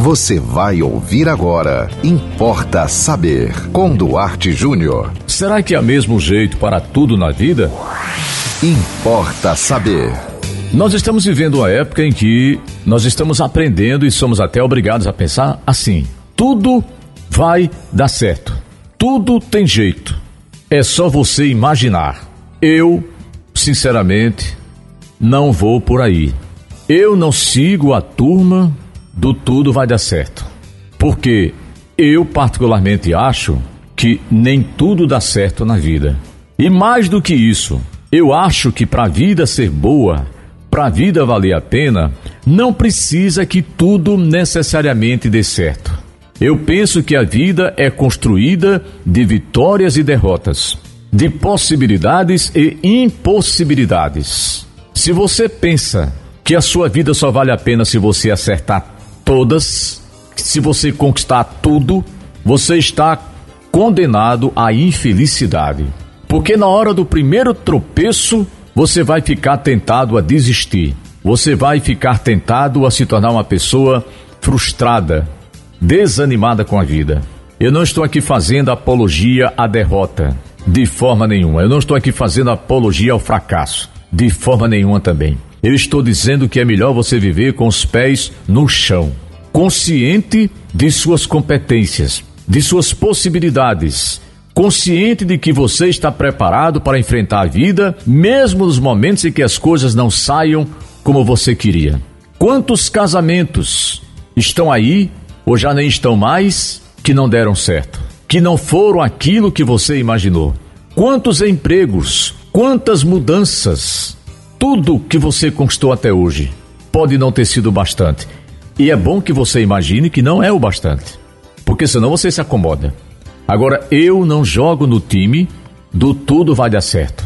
Você vai ouvir agora. Importa saber. Com Duarte Júnior. Será que há mesmo jeito para tudo na vida? Importa saber. Nós estamos vivendo uma época em que nós estamos aprendendo e somos até obrigados a pensar assim: tudo vai dar certo. Tudo tem jeito. É só você imaginar. Eu, sinceramente, não vou por aí. Eu não sigo a turma do tudo vai dar certo. Porque eu, particularmente, acho que nem tudo dá certo na vida. E mais do que isso, eu acho que para a vida ser boa, para a vida valer a pena, não precisa que tudo necessariamente dê certo. Eu penso que a vida é construída de vitórias e derrotas, de possibilidades e impossibilidades. Se você pensa que a sua vida só vale a pena se você acertar todas, se você conquistar tudo, você está condenado à infelicidade. Porque na hora do primeiro tropeço, você vai ficar tentado a desistir. Você vai ficar tentado a se tornar uma pessoa frustrada, desanimada com a vida. Eu não estou aqui fazendo apologia à derrota, de forma nenhuma. Eu não estou aqui fazendo apologia ao fracasso, de forma nenhuma também. Eu estou dizendo que é melhor você viver com os pés no chão, consciente de suas competências, de suas possibilidades, consciente de que você está preparado para enfrentar a vida, mesmo nos momentos em que as coisas não saiam como você queria. Quantos casamentos estão aí, ou já nem estão mais, que não deram certo, que não foram aquilo que você imaginou? Quantos empregos, quantas mudanças, tudo que você conquistou até hoje pode não ter sido bastante. E é bom que você imagine que não é o bastante, porque senão você se acomoda. Agora, eu não jogo no time do tudo vai dar certo.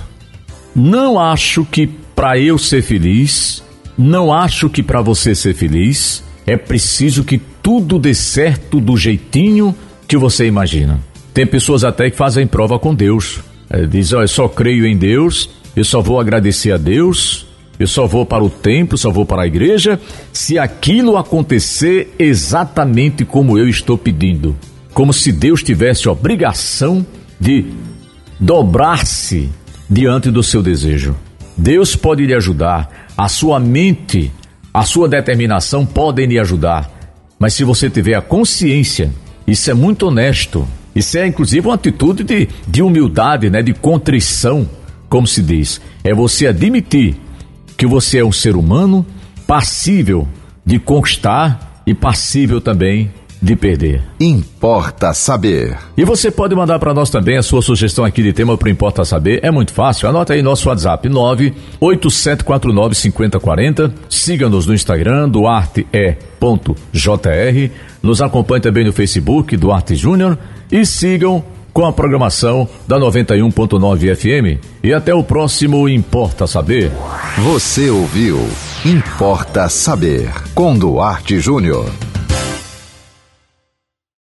Não acho que para eu ser feliz, não acho que para você ser feliz, é preciso que tudo dê certo do jeitinho que você imagina. Tem pessoas até que fazem prova com Deus. É, diz, eu só creio em Deus eu só vou agradecer a Deus, eu só vou para o templo, só vou para a igreja, se aquilo acontecer exatamente como eu estou pedindo. Como se Deus tivesse obrigação de dobrar-se diante do seu desejo. Deus pode lhe ajudar, a sua mente, a sua determinação podem lhe ajudar, mas se você tiver a consciência, isso é muito honesto, isso é inclusive uma atitude de, de humildade, né, de contrição como se diz, é você admitir que você é um ser humano passível de conquistar e passível também de perder. Importa saber. E você pode mandar para nós também a sua sugestão aqui de tema para Importa Saber. É muito fácil. Anota aí nosso WhatsApp 987495040. Siga-nos no Instagram duarte.jr. Nos acompanhe também no Facebook Duarte Júnior e sigam com a programação da 91.9 FM. E até o próximo Importa Saber. Você ouviu Importa Saber com Duarte Júnior.